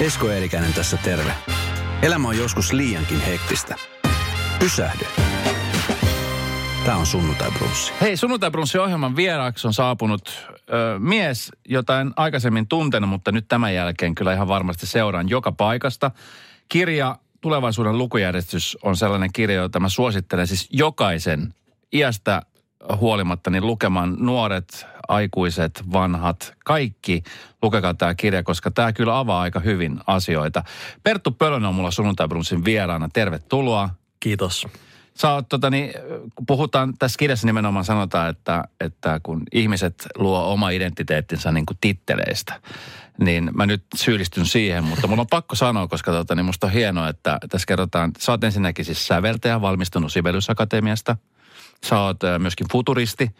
Esko Eerikäinen tässä terve. Elämä on joskus liiankin hektistä. Pysähdy. Tämä on Sunnuntai Brunssi. Hei, Sunnuntai Brunssin ohjelman vieraaksi on saapunut ö, mies, jota en aikaisemmin tuntenut, mutta nyt tämän jälkeen kyllä ihan varmasti seuraan joka paikasta. Kirja Tulevaisuuden lukujärjestys on sellainen kirja, jota mä suosittelen siis jokaisen iästä huolimatta niin lukemaan nuoret, aikuiset, vanhat, kaikki lukekaa tämä kirja, koska tämä kyllä avaa aika hyvin asioita. Perttu Pölönen on mulla sunnuntai vieraana. Tervetuloa. Kiitos. Sä oot, tota, niin, kun puhutaan, tässä kirjassa nimenomaan sanotaan, että, että kun ihmiset luo oma identiteettinsä niin kuin titteleistä, niin mä nyt syyllistyn siihen, mutta mulla on pakko sanoa, koska tota, niin musta on hienoa, että tässä kerrotaan, sä oot ensinnäkin siis säveltäjä, valmistunut Sibelius Akatemiasta, sä oot myöskin futuristi.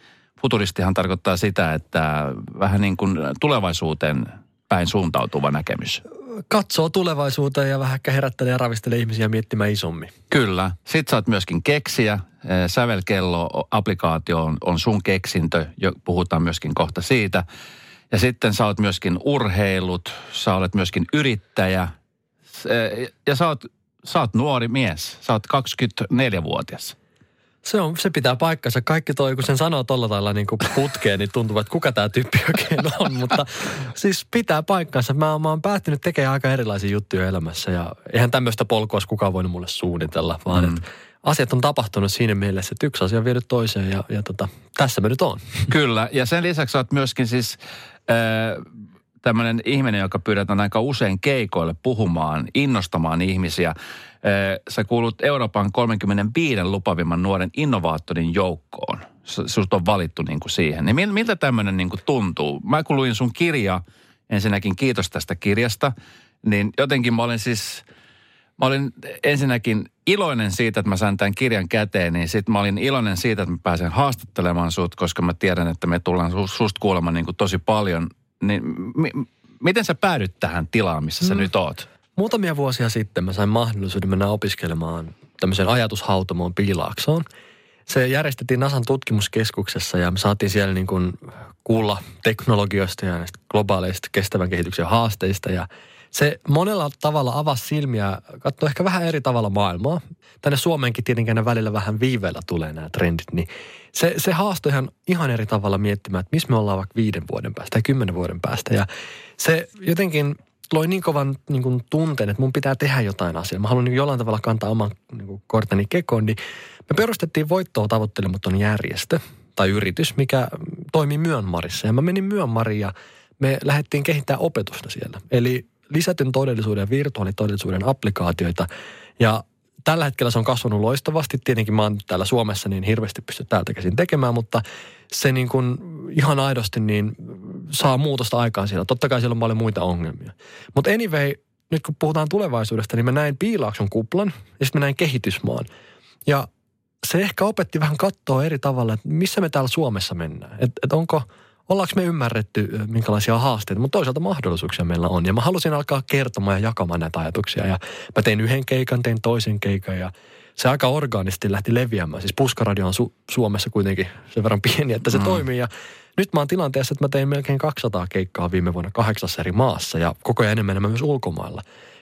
Futuristihan tarkoittaa sitä, että vähän niin kuin tulevaisuuteen päin suuntautuva näkemys katsoo tulevaisuuteen ja vähän herättelee ja ravistelee ihmisiä miettimään isommin. Kyllä. Sitten sä oot myöskin keksiä. Sävelkello-applikaatio on, on sun keksintö, jo puhutaan myöskin kohta siitä. Ja sitten sä oot myöskin urheilut, sä olet myöskin yrittäjä ja sä oot, sä oot nuori mies, sä oot 24-vuotias. Se, on, se pitää paikkansa. Kaikki toi, kun sen sanoo tolla tavalla niin putkeen, niin tuntuu, että kuka tämä tyyppi oikein on. Mutta siis pitää paikkansa. Mä, mä oon päättynyt tekemään aika erilaisia juttuja elämässä ja eihän tämmöistä polkua olisi kukaan voinut mulle suunnitella, vaan mm. että asiat on tapahtunut siinä mielessä, että yksi asia on vienyt toiseen ja, ja tota, tässä me nyt on. Kyllä, ja sen lisäksi olet myöskin siis äh, tämmöinen ihminen, joka pyydetään aika usein keikoille puhumaan, innostamaan ihmisiä. Sä kuulut Euroopan 35 lupavimman nuoren innovaattorin joukkoon. Sut on valittu niin kuin siihen. Niin miltä tämmöinen niin kuin tuntuu? Mä kun luin sun kirja, ensinnäkin kiitos tästä kirjasta, niin jotenkin mä olin siis, mä olin ensinnäkin iloinen siitä, että mä sain tämän kirjan käteen, niin sitten mä olin iloinen siitä, että mä pääsen haastattelemaan sut, koska mä tiedän, että me tullaan susta kuulemaan niin kuin tosi paljon. Niin m- miten sä päädyt tähän tilaan, missä sä mm. nyt oot? Muutamia vuosia sitten mä sain mahdollisuuden mennä opiskelemaan tämmöiseen ajatushautomoon Piilaaksoon. Se järjestettiin NASAn tutkimuskeskuksessa ja me saatiin siellä niin kuin kuulla teknologioista ja näistä globaaleista kestävän kehityksen haasteista. Ja se monella tavalla avasi silmiä, katsoi ehkä vähän eri tavalla maailmaa. Tänne Suomeenkin tietenkin välillä vähän viiveellä tulee nämä trendit, niin se, se haastoi ihan, ihan eri tavalla miettimään, että missä me ollaan vaikka viiden vuoden päästä tai kymmenen vuoden päästä. Ja se jotenkin – loi niin kovan niin kuin, tunteen, että mun pitää tehdä jotain asiaa. Mä haluan niin jollain tavalla kantaa oman niin kuin, korteni kekoon, niin me perustettiin voittoa tavoittelematon järjestö tai yritys, mikä toimii Myönmarissa. Ja mä menin Myönmariin ja me lähdettiin kehittämään opetusta siellä. Eli lisätyn todellisuuden ja virtuaalitodellisuuden applikaatioita. Ja tällä hetkellä se on kasvanut loistavasti. Tietenkin mä oon täällä Suomessa niin hirveästi pysty täältä käsin tekemään, mutta se niin kuin ihan aidosti niin saa muutosta aikaan siellä. Totta kai siellä on paljon muita ongelmia. Mutta anyway, nyt kun puhutaan tulevaisuudesta, niin mä näin piilaakson kuplan ja sitten mä näin kehitysmaan. Ja se ehkä opetti vähän katsoa eri tavalla, että missä me täällä Suomessa mennään. Että et onko – ollaanko me ymmärretty, minkälaisia haasteita, mutta toisaalta mahdollisuuksia meillä on. Ja mä halusin alkaa kertomaan ja jakamaan näitä ajatuksia. Ja mä tein yhden keikan, tein toisen keikan ja se aika orgaanisesti lähti leviämään. Siis Puskaradio on Su- Suomessa kuitenkin sen verran pieni, että se mm. toimii. Ja nyt mä oon tilanteessa, että mä tein melkein 200 keikkaa viime vuonna kahdeksassa eri maassa ja koko ajan enemmän enemmän myös ulkomailla.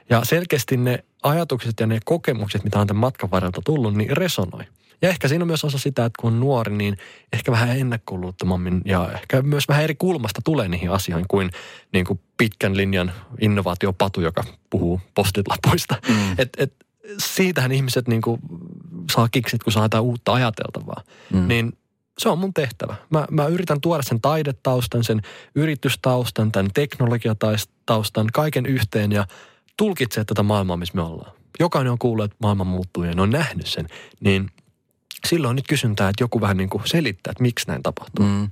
Ja selkeästi ne ajatukset ja ne kokemukset, mitä on tämän matkan varrelta tullut, niin resonoi. Ja ehkä siinä on myös osa sitä, että kun on nuori, niin ehkä vähän ennakkoluuttomammin ja ehkä myös vähän eri kulmasta tulee niihin asioihin kuin, niin kuin pitkän linjan innovaatiopatu, joka puhuu postitlapuista. Mm. Et, et, siitähän ihmiset niin kuin saa kiksit, kun saa jotain uutta ajateltavaa. Mm. Niin se on mun tehtävä. Mä, mä yritän tuoda sen taidetaustan, sen yritystaustan, tämän teknologiataustan, kaiken yhteen ja tulkitsee tätä maailmaa, missä me ollaan. Jokainen on kuullut, että maailma muuttuu ja ne on nähnyt sen. Niin silloin nyt kysyntää, että joku vähän niin kuin selittää, että miksi näin tapahtuu. Mm.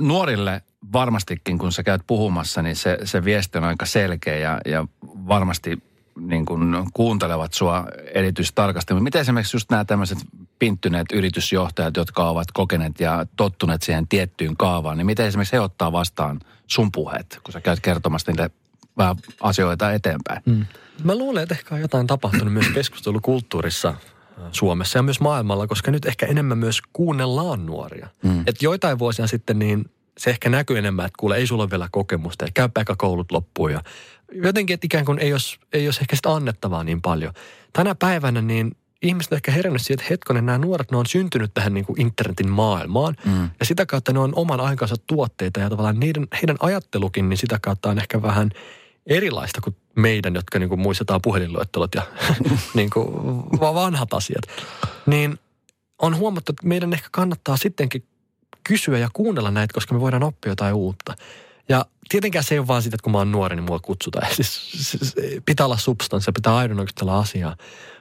Nuorille varmastikin, kun sä käyt puhumassa, niin se, se viesti on aika selkeä ja, ja varmasti niin kuin kuuntelevat sua erityisesti tarkasti. Miten esimerkiksi just nämä tämmöiset pinttyneet yritysjohtajat, jotka ovat kokeneet ja tottuneet siihen tiettyyn kaavaan, niin miten esimerkiksi he ottaa vastaan sun puheet, kun sä käyt kertomassa niille vähän asioita eteenpäin? Mm. Mä luulen, että ehkä on jotain tapahtunut myös keskustelukulttuurissa Suomessa ja myös maailmalla, koska nyt ehkä enemmän myös kuunnellaan nuoria. Mm. Et joitain vuosia sitten niin se ehkä näkyy enemmän, että kuule, ei sulla ole vielä kokemusta ja käypä koulut loppuun. Ja jotenkin, että ikään kuin ei olisi, ei olisi ehkä sitä annettavaa niin paljon. Tänä päivänä niin ihmiset on ehkä herännyt siihen, että hetkonen, nämä nuoret, ne on syntynyt tähän niin kuin internetin maailmaan. Mm. Ja sitä kautta ne on oman aikansa tuotteita ja tavallaan niiden, heidän ajattelukin, niin sitä kautta on ehkä vähän erilaista kuin meidän, jotka niin kuin muistetaan puhelinluettelot ja niin kuin vanhat asiat. Niin on huomattu, että meidän ehkä kannattaa sittenkin kysyä ja kuunnella näitä, koska me voidaan oppia jotain uutta. Ja tietenkään se ei ole vaan sitä, että kun mä oon nuori, niin mua kutsutaan. Siis, siis, pitää olla substanssia, pitää aidon oikeastaan asiaa.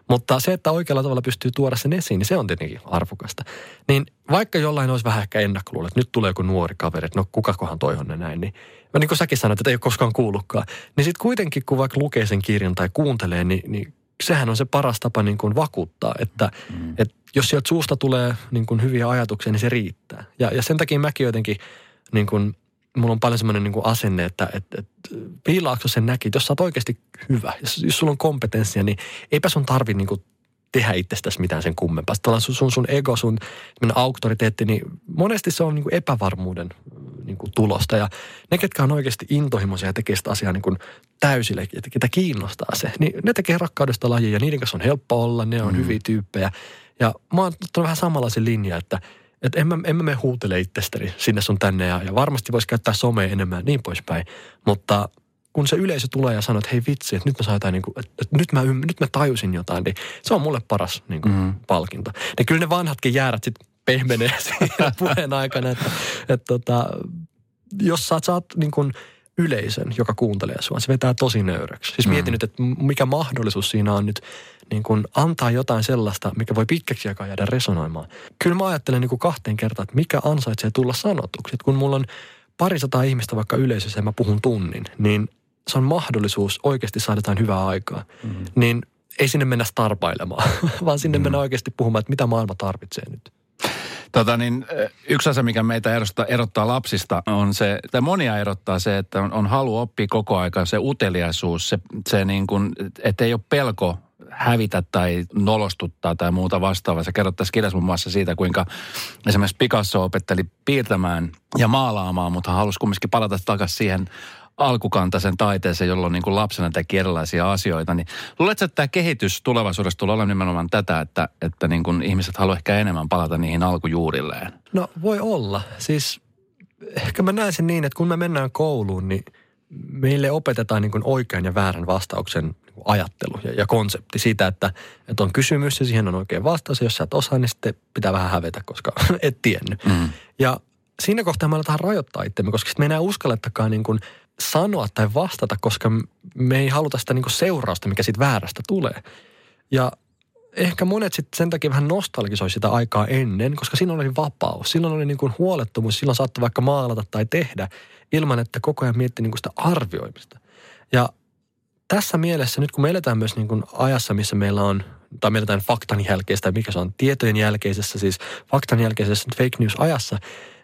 Mutta se, että oikealla tavalla pystyy tuoda sen esiin, niin se on tietenkin arvokasta. Niin vaikka jollain olisi vähän ehkä ennakkoluulla, että nyt tulee joku nuori kaveri, että no kukakohan toi on ne näin, niin niin kuin säkin sanoit, että ei ole koskaan kuullutkaan. Niin sitten kuitenkin, kun vaikka lukee sen kirjan tai kuuntelee, niin, niin sehän on se paras tapa niin kuin vakuuttaa, että, mm. että jos sieltä suusta tulee niin kuin hyviä ajatuksia, niin se riittää. Ja, ja sen takia mäkin jotenkin, niin kuin, mulla on paljon semmoinen niin asenne, että, että, että piilaakso sen näki, että jos sä oot oikeasti hyvä, jos, jos sulla on kompetenssia, niin eipä sun tarvi niin kuin tehdä itsestäsi mitään sen kummempaa. Sitten sun, sun, sun ego, sun auktoriteetti, niin monesti se on niin kuin epävarmuuden niin kuin tulosta. Ja ne, ketkä on oikeasti intohimoisia ja tekee sitä asiaa niin kuin täysille, että ketä kiinnostaa se, niin ne tekee rakkaudesta lajia ja niiden kanssa on helppo olla, ne on mm. hyviä tyyppejä. Ja mä oon ottanut vähän samanlaisen linja, että että en mä, en mä me huutele itsestäni sinne sun tänne ja, ja varmasti voisi käyttää somea enemmän ja niin poispäin. Mutta kun se yleisö tulee ja sanoo, että hei vitsi, että nyt mä jotain, niin kuin, että, että nyt, mä, nyt mä tajusin jotain, niin se on mulle paras niin kuin, mm. palkinto. Ja kyllä ne vanhatkin jäärät sitten pehmenee siinä puheen aikana, että, että, että tota, jos sä saat niin kuin yleisön, joka kuuntelee sua, se vetää tosi nöyräksi. Siis mm. mietin nyt, että mikä mahdollisuus siinä on nyt niin kuin antaa jotain sellaista, mikä voi pitkäksi aikaa jäädä resonoimaan. Kyllä mä ajattelen niin kuin kahteen kertaan, että mikä ansaitsee tulla sanotuksi. Että kun mulla on parisataa ihmistä vaikka yleisössä ja mä puhun tunnin, niin se on mahdollisuus oikeasti saada jotain hyvää aikaa. Mm. Niin ei sinne mennä starpailemaan, vaan sinne mm. mennä oikeasti puhumaan, että mitä maailma tarvitsee nyt. Tota niin, yksi asia, mikä meitä erottaa, erottaa lapsista, on se, tai monia erottaa se, että on, on halu oppia koko ajan, se uteliaisuus, se, se niin kuin, että ei ole pelko hävitä tai nolostuttaa tai muuta vastaavaa. Se kerrot tässä kirjassa muun muassa siitä, kuinka esimerkiksi Picasso opetteli piirtämään ja maalaamaan, mutta halusi kumminkin palata takaisin siihen alkukantaisen taiteeseen, jolloin niin kuin lapsena teki erilaisia asioita. Niin luuletko, että tämä kehitys tulevaisuudessa tulee olemaan nimenomaan tätä, että, että niin kuin ihmiset haluavat ehkä enemmän palata niihin alkujuurilleen? No voi olla. Siis ehkä mä näen sen niin, että kun me mennään kouluun, niin meille opetetaan niin kuin oikean ja väärän vastauksen niin ajattelu ja, ja konsepti siitä, että, että on kysymys ja siihen on oikein vastaus. Ja jos sä et osaa, niin sitten pitää vähän hävetä, koska et tiennyt. Mm. Ja siinä kohtaa me aletaan rajoittaa itsemme, koska me ei enää uskallettakaan niin kuin – sanoa tai vastata, koska me ei haluta sitä niin seurausta, mikä siitä väärästä tulee. Ja ehkä monet sitten sen takia vähän nostalgisoi sitä aikaa ennen, koska silloin oli vapaus. Silloin oli niin kuin huolettomuus. Silloin saattoi vaikka maalata tai tehdä ilman, että koko ajan mietti niin kuin sitä arvioimista. Ja tässä mielessä nyt kun me eletään myös niin kuin ajassa, missä meillä on, tai me eletään faktan jälkeistä, mikä se on tietojen jälkeisessä, siis faktan jälkeisessä fake news ajassa,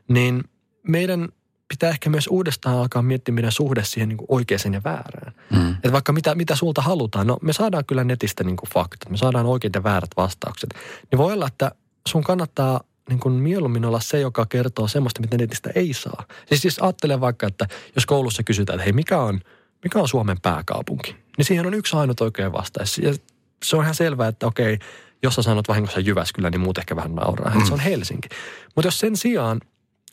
niin meidän pitää ehkä myös uudestaan alkaa miettiä meidän suhde siihen niin oikeaan ja väärään. Mm. Että vaikka mitä, mitä sulta halutaan, no me saadaan kyllä netistä niin kuin faktat, me saadaan oikeat ja väärät vastaukset. Niin voi olla, että sun kannattaa niin kuin mieluummin olla se, joka kertoo semmoista, mitä netistä ei saa. Siis, siis ajattele vaikka, että jos koulussa kysytään, että hei, mikä on, mikä on Suomen pääkaupunki? Niin siihen on yksi ainut oikea vastaus. Ja se on ihan selvää, että okei, jos sä sanot vahingossa Jyväskylä, niin muut ehkä vähän nauraa. Mm. Se on Helsinki. Mutta jos sen sijaan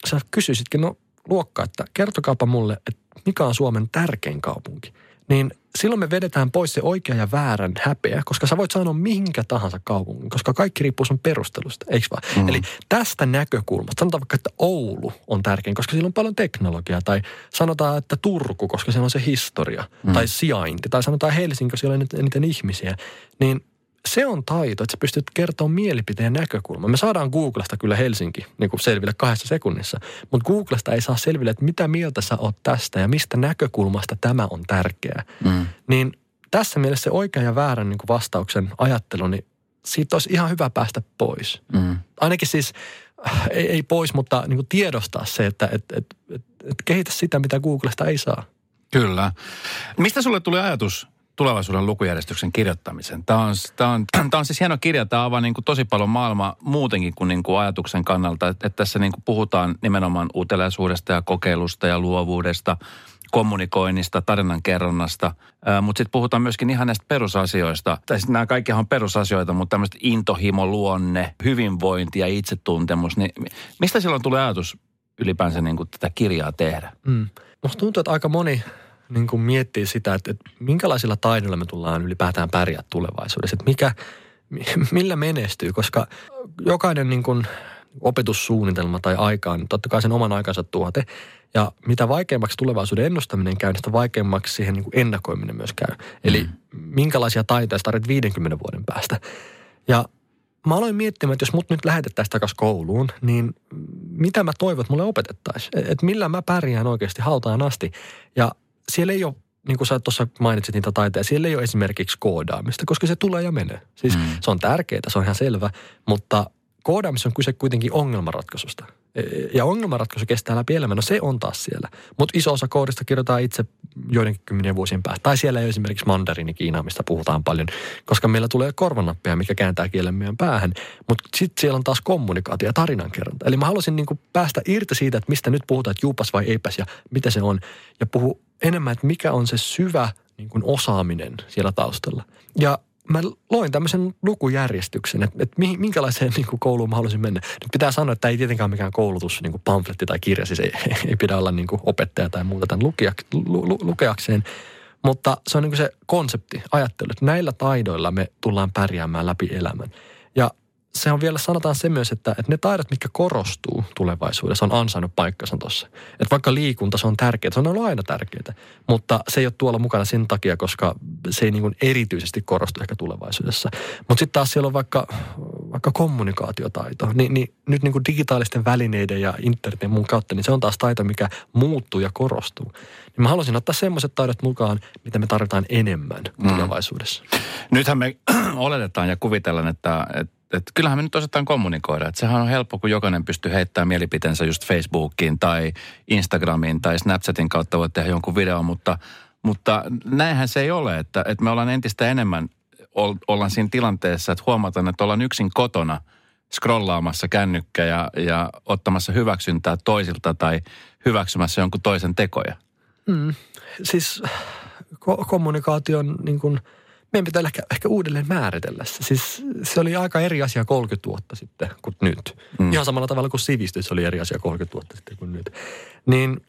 sä kysyisitkin, no luokka, että kertokaapa mulle, että mikä on Suomen tärkein kaupunki. Niin silloin me vedetään pois se oikea ja väärän häpeä, koska sä voit sanoa minkä tahansa kaupungin, koska kaikki riippuu sun perustelusta, eikö vaan? Mm. Eli tästä näkökulmasta, sanotaan vaikka, että Oulu on tärkein, koska siellä on paljon teknologiaa, tai sanotaan, että Turku, koska siellä on se historia, mm. tai sijainti, tai sanotaan Helsinki, koska siellä on eniten ihmisiä, niin se on taito, että sä pystyt kertomaan mielipiteen näkökulman. Me saadaan Googlesta kyllä Helsinki niin kuin selville kahdessa sekunnissa, mutta Googlesta ei saa selville, että mitä mieltä sä oot tästä ja mistä näkökulmasta tämä on tärkeää. Mm. Niin tässä mielessä se oikean ja väärän niin kuin vastauksen ajattelu, niin siitä olisi ihan hyvä päästä pois. Mm. Ainakin siis, äh, ei, ei pois, mutta niin kuin tiedostaa se, että et, et, et, et kehitä sitä, mitä Googlesta ei saa. Kyllä. Mistä sulle tuli ajatus tulevaisuuden lukujärjestyksen kirjoittamisen. Tämä on, tämä on, tämä on siis hieno kirja. Tämä avaa niin kuin tosi paljon maailmaa muutenkin kuin, niin kuin ajatuksen kannalta. Että, tässä niin kuin puhutaan nimenomaan uteliaisuudesta ja kokeilusta ja luovuudesta, kommunikoinnista, tarinankerronnasta. Mutta sitten puhutaan myöskin ihan näistä perusasioista. Tai sitten nämä kaikki on perusasioita, mutta tämmöistä intohimo, luonne, hyvinvointi ja itsetuntemus. Niin mistä silloin tulee ajatus ylipäänsä niin kuin tätä kirjaa tehdä? Mm. Musta tuntuu, että aika moni niin kuin miettii sitä, että, että minkälaisilla taidoilla me tullaan ylipäätään pärjää tulevaisuudessa. Että mikä, millä menestyy, koska jokainen niin kuin opetussuunnitelma tai aika on totta kai sen oman aikansa tuote. Ja mitä vaikeammaksi tulevaisuuden ennustaminen käy, sitä vaikeammaksi siihen niin kuin ennakoiminen myös käy. Eli mm. minkälaisia taitoja tarvitset 50 vuoden päästä. Ja mä aloin miettimään, että jos mut nyt lähetettäisiin takaisin kouluun, niin mitä mä toivon, että mulle opetettaisiin? Että millä mä pärjään oikeasti hautaan asti. Ja siellä ei ole niin kuin sä tuossa mainitsit niitä taiteja, siellä ei ole esimerkiksi koodaamista, koska se tulee ja menee. Siis mm. se on tärkeää, se on ihan selvä, mutta koodaamissa on kyse kuitenkin ongelmanratkaisusta. E, ja ongelmanratkaisu kestää läpi elämän, no se on taas siellä. Mutta iso osa koodista kirjoitetaan itse joidenkin kymmenien vuosien päästä. Tai siellä ei ole esimerkiksi mandarini Kiinaa, mistä puhutaan paljon, koska meillä tulee korvanappeja, mikä kääntää kielen meidän päähän. Mutta sitten siellä on taas kommunikaatio ja tarinankerronta. Eli mä haluaisin niinku päästä irti siitä, että mistä nyt puhutaan, että juupas vai eipäs ja mitä se on. Ja puhu enemmän, että mikä on se syvä niin kuin osaaminen siellä taustalla. Ja mä loin tämmöisen lukujärjestyksen, että, että minkälaiseen niin kuin kouluun mä haluaisin mennä. Nyt pitää sanoa, että ei tietenkään mikään koulutus, niin kuin pamfletti tai kirja, siis ei, ei pidä olla niin kuin opettaja tai muuta tämän lukiak, lu, lu, lukeakseen. Mutta se on niin kuin se konsepti, ajattelu, että näillä taidoilla me tullaan pärjäämään läpi elämän. Se on vielä, sanotaan se myös, että, että ne taidot, mitkä korostuu tulevaisuudessa, on ansainnut paikkansa tuossa. Että vaikka liikunta, se on tärkeää, se on ollut aina tärkeää, mutta se ei ole tuolla mukana sen takia, koska se ei niin kuin erityisesti korostu ehkä tulevaisuudessa. Mutta sitten taas siellä on vaikka, vaikka kommunikaatiotaito, niin, niin nyt niin kuin digitaalisten välineiden ja internetin muun kautta, niin se on taas taito, mikä muuttuu ja korostuu. Niin mä haluaisin ottaa semmoiset taidot mukaan, mitä me tarvitaan enemmän mm. tulevaisuudessa. Nythän me oletetaan ja kuvitellaan, että, että että kyllähän me nyt osataan kommunikoida. Että sehän on helppo, kun jokainen pystyy heittämään mielipiteensä just Facebookiin tai Instagramiin tai Snapchatin kautta voit tehdä jonkun videon, mutta, mutta näinhän se ei ole, että, että me ollaan entistä enemmän ollaan siinä tilanteessa, että huomataan, että ollaan yksin kotona scrollaamassa kännykkä ja, ja ottamassa hyväksyntää toisilta tai hyväksymässä jonkun toisen tekoja. Mm, siis ko- kommunikaation niin kuin – meidän pitää ehkä, ehkä uudelleen määritellä se. Siis se oli aika eri asia 30 vuotta sitten kuin nyt. Mm. Ihan samalla tavalla kuin sivistys oli eri asia 30 vuotta sitten kuin nyt. Niin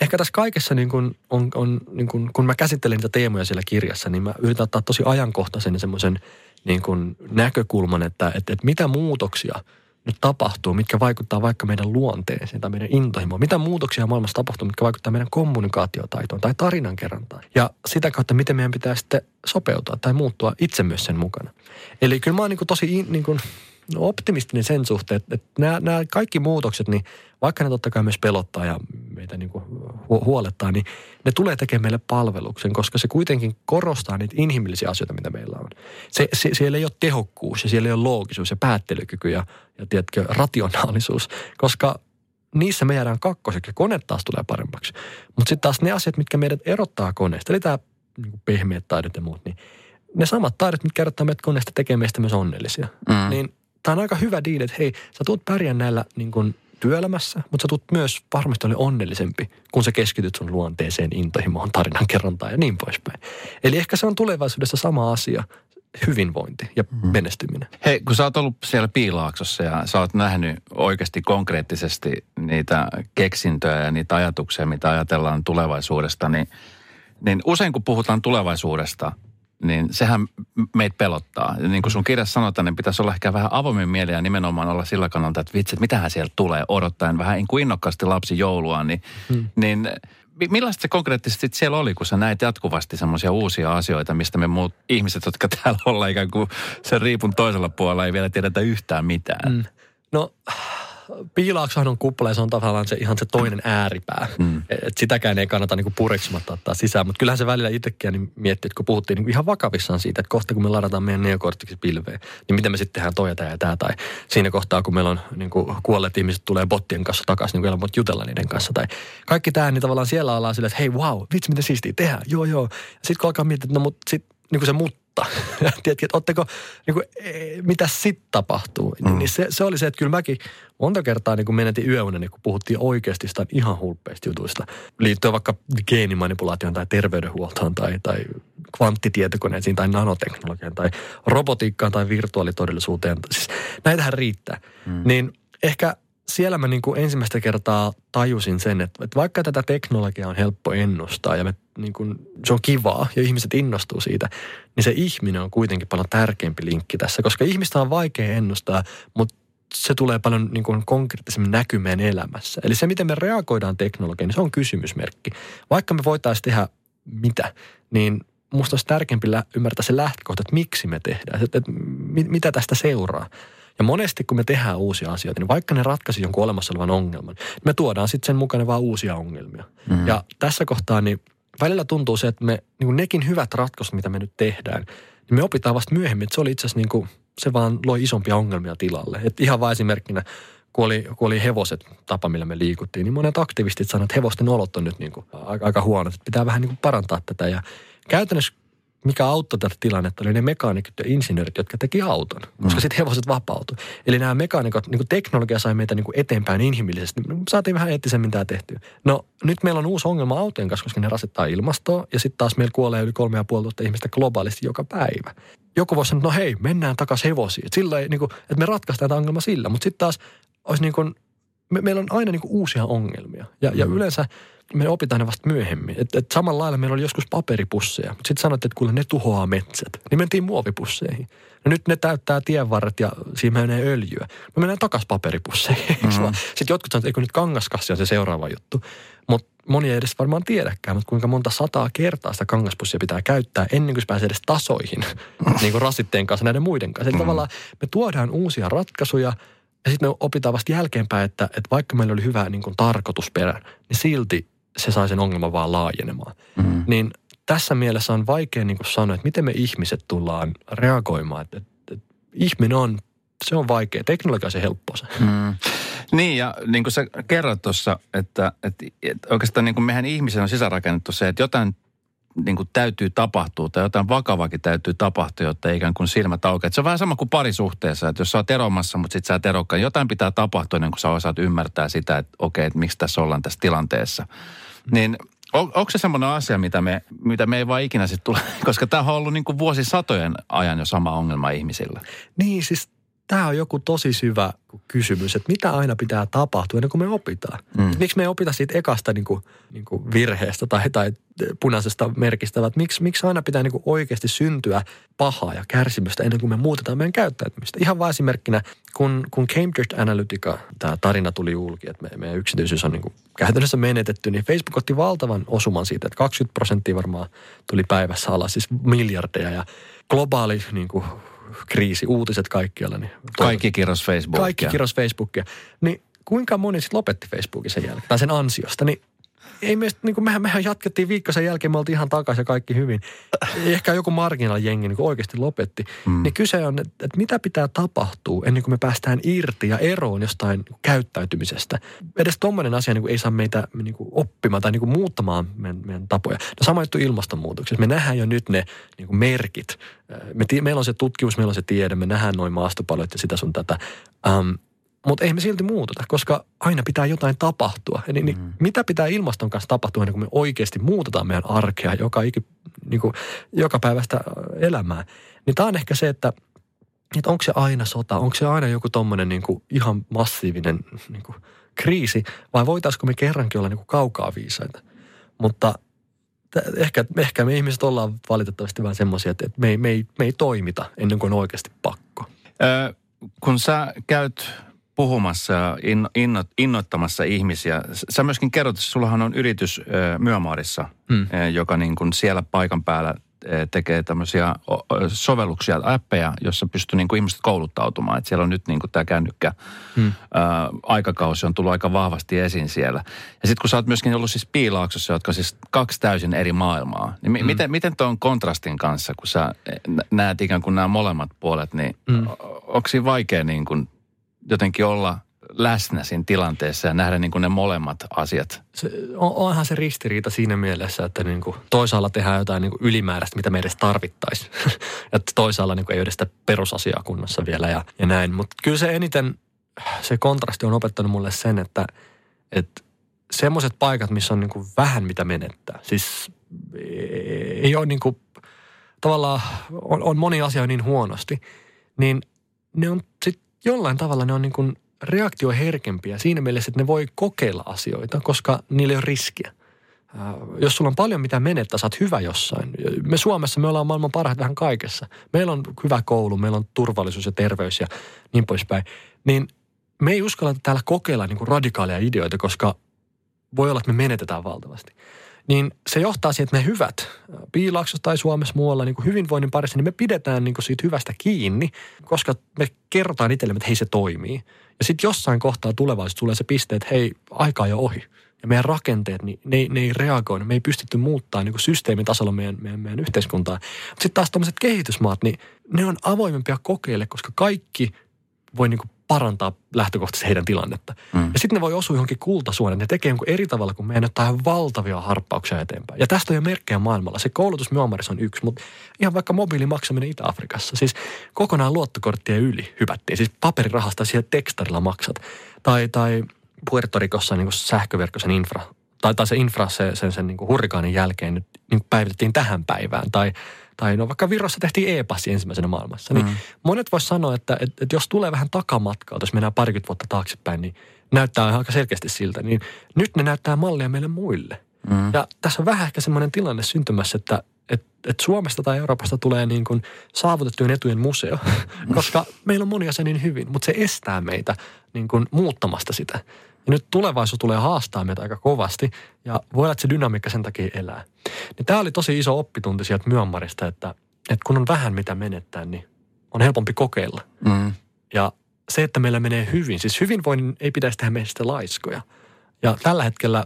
ehkä tässä kaikessa niin kun on, on niin kun, kun mä käsittelen niitä teemoja siellä kirjassa, niin mä yritän ottaa tosi ajankohtaisen ja semmoisen niin kun näkökulman, että, että, että mitä muutoksia – nyt tapahtuu, mitkä vaikuttaa vaikka meidän luonteeseen tai meidän intohimoon. Mitä muutoksia maailmassa tapahtuu, mitkä vaikuttaa meidän kommunikaatiotaitoon tai tarinankerrontaan. Ja sitä kautta, miten meidän pitää sitten sopeutua tai muuttua itse myös sen mukana. Eli kyllä mä oon niin kuin tosi niin kuin optimistinen sen suhteen, että, että nämä, nämä kaikki muutokset, niin vaikka ne totta kai myös pelottaa ja meitä niin kuin huolettaa, niin ne tulee tekemään meille palveluksen, koska se kuitenkin korostaa niitä inhimillisiä asioita, mitä meillä on. Se, se, siellä ei ole tehokkuus ja siellä ei ole loogisuus ja päättelykyky ja, ja tiedätkö, rationaalisuus, koska niissä me jäädään kakkoseksi ja kone taas tulee paremmaksi. Mutta sitten taas ne asiat, mitkä meidät erottaa koneesta, eli tämä niin pehmeät taidot ja muut, niin ne samat taidot, mitkä erottaa meidät koneesta, tekee meistä myös onnellisia. Mm. Niin tämä on aika hyvä diili, että hei, sä tulet pärjää näillä niin kuin työelämässä, mutta sä tulet myös varmasti ole onnellisempi, kun sä keskityt sun luonteeseen, intohimoon, tarinankerrontaan ja niin poispäin. Eli ehkä se on tulevaisuudessa sama asia, hyvinvointi ja mm. menestyminen. Hei, kun sä oot ollut siellä Piilaaksossa ja sä oot nähnyt oikeasti konkreettisesti niitä keksintöjä ja niitä ajatuksia, mitä ajatellaan tulevaisuudesta, niin, niin usein kun puhutaan tulevaisuudesta – niin sehän meitä pelottaa. Ja niin kuin sun kirjassa sanotaan, niin pitäisi olla ehkä vähän avoimen mieliä ja nimenomaan olla sillä kannalta, että vitsi, että mitähän sieltä tulee odottaen vähän niin kuin innokkaasti lapsi joulua, niin, hmm. niin millaista se konkreettisesti siellä oli, kun sä näit jatkuvasti semmoisia uusia asioita, mistä me muut ihmiset, jotka täällä ollaan ikään kuin sen riipun toisella puolella, ei vielä tiedetä yhtään mitään? Hmm. No piilaaksohan on kuppala ja se on tavallaan se, ihan se toinen ääripää. Mm. Et sitäkään ei kannata niinku pureksimatta ottaa sisään. Mutta kyllähän se välillä itsekin niin miettii, että kun puhuttiin niin ihan vakavissaan siitä, että kohta kun me ladataan meidän neokortiksi pilveen, niin miten me sitten tehdään toi ja tämä ja tämä. Tai siinä kohtaa, kun meillä on niin kuin kuolleet ihmiset tulee bottien kanssa takaisin, niin kuin jutella niiden kanssa. Tai kaikki tämä, niin tavallaan siellä ollaan silleen, että hei wow, vitsi miten siistiä tehdään. Joo, joo. Sitten kun alkaa miettiä, että no mutta sitten niin kuin se mutta mutta. Tiedätkö, että otteko, niin kuin, e, mitä sitten tapahtuu? Mm. Niin se, se, oli se, että kyllä mäkin monta kertaa niin menetin yöunen, niin kun puhuttiin oikeasti sitä ihan hulppeista jutuista. Liittyen vaikka geenimanipulaatioon tai terveydenhuoltoon tai, tai kvanttitietokoneisiin tai nanoteknologiaan tai robotiikkaan tai virtuaalitodellisuuteen. Siis näitähän riittää. Mm. Niin ehkä siellä mä niin kuin ensimmäistä kertaa tajusin sen, että, että vaikka tätä teknologiaa on helppo ennustaa ja me, niin kuin, se on kivaa ja ihmiset innostuu siitä, niin se ihminen on kuitenkin paljon tärkeämpi linkki tässä, koska ihmistä on vaikea ennustaa, mutta se tulee paljon niin kuin konkreettisemmin näkymään elämässä. Eli se, miten me reagoidaan teknologiaan, niin se on kysymysmerkki. Vaikka me voitaisiin tehdä mitä, niin musta olisi tärkeämpi ymmärtää se lähtökohta, että miksi me tehdään, että, että mitä tästä seuraa. Ja monesti kun me tehdään uusia asioita, niin vaikka ne ratkaisi jonkun olemassa olevan ongelman, niin me tuodaan sitten sen mukana vaan uusia ongelmia. Mm-hmm. Ja tässä kohtaa niin välillä tuntuu se, että me, niin kuin nekin hyvät ratkaisut, mitä me nyt tehdään, niin me opitaan vasta myöhemmin, että se oli itse asiassa niin kuin, se vaan loi isompia ongelmia tilalle. Et ihan vain esimerkkinä, kun oli, kun oli hevoset tapa, millä me liikuttiin, niin monet aktivistit sanoivat, että hevosten olot on nyt niin kuin aika, aika huonot, että pitää vähän niin kuin parantaa tätä. Ja käytännössä mikä auttoi tätä tilannetta, oli ne mekaanikot ja insinöörit, jotka teki auton, koska mm. sitten hevoset vapautui. Eli nämä mekaanikot, niin teknologia sai meitä niin eteenpäin inhimillisesti. Me saatiin vähän eettisemmin tämä tehtyä. No nyt meillä on uusi ongelma autojen kanssa, koska ne rasittaa ilmastoa ja sitten taas meillä kuolee yli kolme ja puoli ihmistä globaalisti joka päivä. Joku voisi sanoa, että no hei, mennään takaisin hevosiin. Että, sillä ei, niin kuin, että me ratkaistaan tämä ongelma sillä, mutta sitten taas olisi niin kuin, me, meillä on aina niin kuin uusia ongelmia. Ja, mm. ja yleensä me opitaan ne vasta myöhemmin. Et, et samalla lailla meillä oli joskus paperipusseja, mutta sitten sanottiin, että kuule ne tuhoaa metsät. Niin mentiin muovipusseihin. No nyt ne täyttää tienvarret ja siinä menee öljyä. Me mennään takaisin paperipusseihin. Mm-hmm. Sitten jotkut sanovat, että eikö nyt kangaskassi on se seuraava juttu. Mutta moni ei edes varmaan tiedäkään, mutta kuinka monta sataa kertaa sitä kangaspussia pitää käyttää ennen kuin se pääsee edes tasoihin niin kuin rasitteen kanssa näiden muiden kanssa. Eli mm-hmm. tavallaan me tuodaan uusia ratkaisuja ja sitten me opitaan vasta jälkeenpäin, että, että vaikka meillä oli hyvä niin kuin tarkoitusperä, niin silti se sai sen ongelman vaan laajenemaan. Mm. Niin tässä mielessä on vaikea niin sanoa, että miten me ihmiset tullaan reagoimaan. Että, että, että ihminen on, se on vaikea. Teknologia on se helppo se. Mm. Niin ja niin kuin sä kerrot tuossa, että, että, että oikeastaan niin kuin mehän ihmisen on sisärakennettu se, että jotain niin kuin täytyy tapahtua tai jotain vakavakin täytyy tapahtua, jotta ikään kuin silmät aukeaa. Se on vähän sama kuin parisuhteessa, että jos sä oot eromassa, mutta sit sä et erokkaan, jotain pitää tapahtua ennen kuin sä osaat ymmärtää sitä, että okei, että miksi tässä ollaan tässä tilanteessa. Niin on, onko se semmoinen asia, mitä me, mitä me ei vaan ikinä sitten tule, koska tämä on ollut niin kuin vuosisatojen ajan jo sama ongelma ihmisillä. Niin, siis tämä on joku tosi syvä kysymys, että mitä aina pitää tapahtua ennen kuin me opitaan. Mm. Miksi me ei opita siitä ekasta niin kuin, niin kuin virheestä tai, tai punaisesta merkistä, että miksi, miksi aina pitää niin kuin oikeasti syntyä pahaa ja kärsimystä ennen kuin me muutetaan meidän käyttäytymistä. Ihan vain esimerkkinä, kun, kun Cambridge Analytica, tämä tarina tuli julki, että me, meidän yksityisyys on niin kuin käytännössä menetetty, niin Facebook otti valtavan osuman siitä, että 20 prosenttia varmaan tuli päivässä alas, siis miljardeja ja globaali niin kuin, kriisi, uutiset kaikkialla. Niin kaikki kirjoisi Facebookia. Kaikki kirjoisi Facebookia. Niin kuinka moni sitten lopetti Facebookin sen jälkeen, tai sen ansiosta, niin ei meistä, niin kuin mehän, mehän jatkettiin viikkosen jälkeen, me oltiin ihan takaisin ja kaikki hyvin. Ehkä joku marginaalijengi niin oikeasti lopetti. Mm. Niin kyse on, että, että mitä pitää tapahtua ennen kuin me päästään irti ja eroon jostain käyttäytymisestä. Edes tuommoinen asia niin kuin ei saa meitä niin kuin oppimaan tai niin kuin muuttamaan meidän, meidän tapoja. No sama juttu ilmastonmuutoksessa. Me nähdään jo nyt ne niin kuin merkit. Me, meillä on se tutkimus, meillä on se tiede, me nähdään noin maastopalot ja sitä sun tätä. Um, mutta ei me silti muututa, koska aina pitää jotain tapahtua. Eli niin, mm. mitä pitää ilmaston kanssa tapahtua ennen kuin me oikeasti muutetaan meidän arkea joka, niin kuin, joka päivästä elämää. Niin tämä on ehkä se, että, että onko se aina sota, onko se aina joku tommonen niin kuin ihan massiivinen niin kuin kriisi, vai voitaisiko me kerrankin olla niin kuin kaukaa viisaita. Mutta ehkä, ehkä me ihmiset ollaan valitettavasti vähän semmoisia, että me ei, me, ei, me ei toimita ennen kuin on oikeasti pakko. Ö, kun sä käyt puhumassa ja inno, inno, innoittamassa ihmisiä. Sä myöskin kerrot, että sullahan on yritys Myömaarissa, hmm. joka niin kuin siellä paikan päällä tekee tämmöisiä sovelluksia, appeja, jossa pystyy niin kuin ihmiset kouluttautumaan. Että siellä on nyt niin kuin tämä kännykkä hmm. ää, aikakausi on tullut aika vahvasti esiin siellä. Ja sitten kun sä oot myöskin ollut siis Piilaaksossa, jotka siis kaksi täysin eri maailmaa, niin hmm. miten, miten tuon kontrastin kanssa, kun sä näet ikään kuin nämä molemmat puolet, niin hmm. onko siinä vaikea niin kuin jotenkin olla läsnä siinä tilanteessa ja nähdä niin kuin ne molemmat asiat. Se, on, onhan se ristiriita siinä mielessä, että niin kuin toisaalla tehdään jotain niin kuin ylimääräistä, mitä me edes tarvittaisiin. ja toisaalla niin kuin ei ole sitä perusasiaa kunnossa vielä ja, ja näin. Mutta kyllä se eniten, se kontrasti on opettanut mulle sen, että, että semmoiset paikat, missä on niin kuin vähän mitä menettää. Siis ei ole niin kuin, tavallaan, on, on moni asia niin huonosti, niin ne on sitten jollain tavalla ne on niin kuin reaktioherkempiä siinä mielessä, että ne voi kokeilla asioita, koska niillä ole riskiä. Äh, jos sulla on paljon mitä menettää, sä oot hyvä jossain. Me Suomessa me ollaan maailman parhaat vähän kaikessa. Meillä on hyvä koulu, meillä on turvallisuus ja terveys ja niin poispäin. Niin me ei uskalla täällä kokeilla niin radikaaleja ideoita, koska voi olla, että me menetetään valtavasti niin se johtaa siihen, että ne hyvät piilaaksossa tai Suomessa muualla niin kuin hyvinvoinnin parissa, niin me pidetään niin kuin siitä hyvästä kiinni, koska me kerrotaan itsellemme, että hei se toimii. Ja sitten jossain kohtaa tulevaisuudessa tulee se piste, että hei, aika on jo ohi. Ja meidän rakenteet, niin ne, ne ei reagoi, me ei pystytty muuttaa niin systeemitasolla meidän, meidän, meidän yhteiskuntaa. Sitten taas tämmöiset kehitysmaat, niin ne on avoimempia kokeille, koska kaikki voi niin kuin parantaa lähtökohtaisesti heidän tilannetta. Mm. Ja sitten ne voi osua johonkin kultasuonen. Ne tekee jonkun eri tavalla, kun meidän ottaa valtavia harppauksia eteenpäin. Ja tästä on jo merkkejä maailmalla. Se koulutus Myanmarissa on yksi, mutta ihan vaikka mobiilimaksaminen Itä-Afrikassa. Siis kokonaan luottokorttien yli hypättiin. Siis paperirahasta siellä tekstarilla maksat. Tai, tai Puerto Ricossa niin sähköverkkoisen infra tai, tai se infra sen, sen, sen niin hurrikaanin jälkeen nyt niin päivitettiin tähän päivään. Tai tai no vaikka Virossa tehtiin e-passi ensimmäisenä maailmassa. Niin mm. monet vois sanoa, että, että, että jos tulee vähän takamatkaa, jos mennään parikymmentä vuotta taaksepäin, niin näyttää aika selkeästi siltä. Niin nyt ne näyttää mallia meille muille. Mm. Ja tässä on vähän ehkä semmoinen tilanne syntymässä, että että et Suomesta tai Euroopasta tulee niin kuin saavutettujen etujen museo, koska meillä on monia se niin hyvin, mutta se estää meitä niin kuin muuttamasta sitä. Ja nyt tulevaisuus tulee haastaa meitä aika kovasti ja voi olla, että se dynamiikka sen takia elää. Niin tämä oli tosi iso oppitunti sieltä Myanmarista, että, että kun on vähän mitä menettää, niin on helpompi kokeilla. Mm. Ja se, että meillä menee hyvin, siis hyvinvoinnin ei pitäisi tehdä meistä laiskoja. Ja tällä hetkellä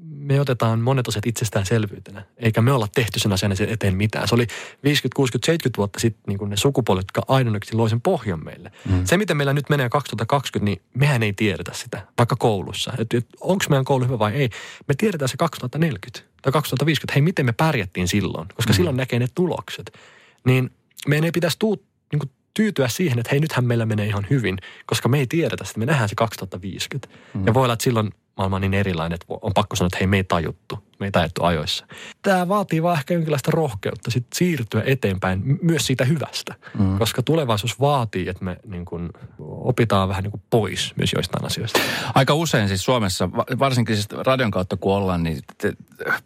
me otetaan monet asiat itsestäänselvyytenä, eikä me olla tehty sen asian eteen mitään. Se oli 50, 60, 70 vuotta sitten niin kuin ne sukupuolet, jotka ainoaksi loi sen pohjan meille. Mm. Se, miten meillä nyt menee 2020, niin mehän ei tiedetä sitä, vaikka koulussa. Että et, onko meidän koulu hyvä vai ei. Me tiedetään se 2040 tai 2050, hei miten me pärjättiin silloin, koska mm. silloin näkee ne tulokset. Niin meidän ei pitäisi tuu, niin kuin tyytyä siihen, että hei nythän meillä menee ihan hyvin, koska me ei tiedetä sitä, me nähdään se 2050. Mm. Ja voi olla, että silloin maailma on niin erilainen, että on pakko sanoa, että hei, me ei tajuttu, me ei tajuttu ajoissa. Tämä vaatii vaan ehkä jonkinlaista rohkeutta sit siirtyä eteenpäin myös siitä hyvästä, mm. koska tulevaisuus vaatii, että me niin kun, opitaan vähän niin kun pois myös joistain asioista. Aika usein siis Suomessa, varsinkin siis radion kautta kun ollaan, niin te,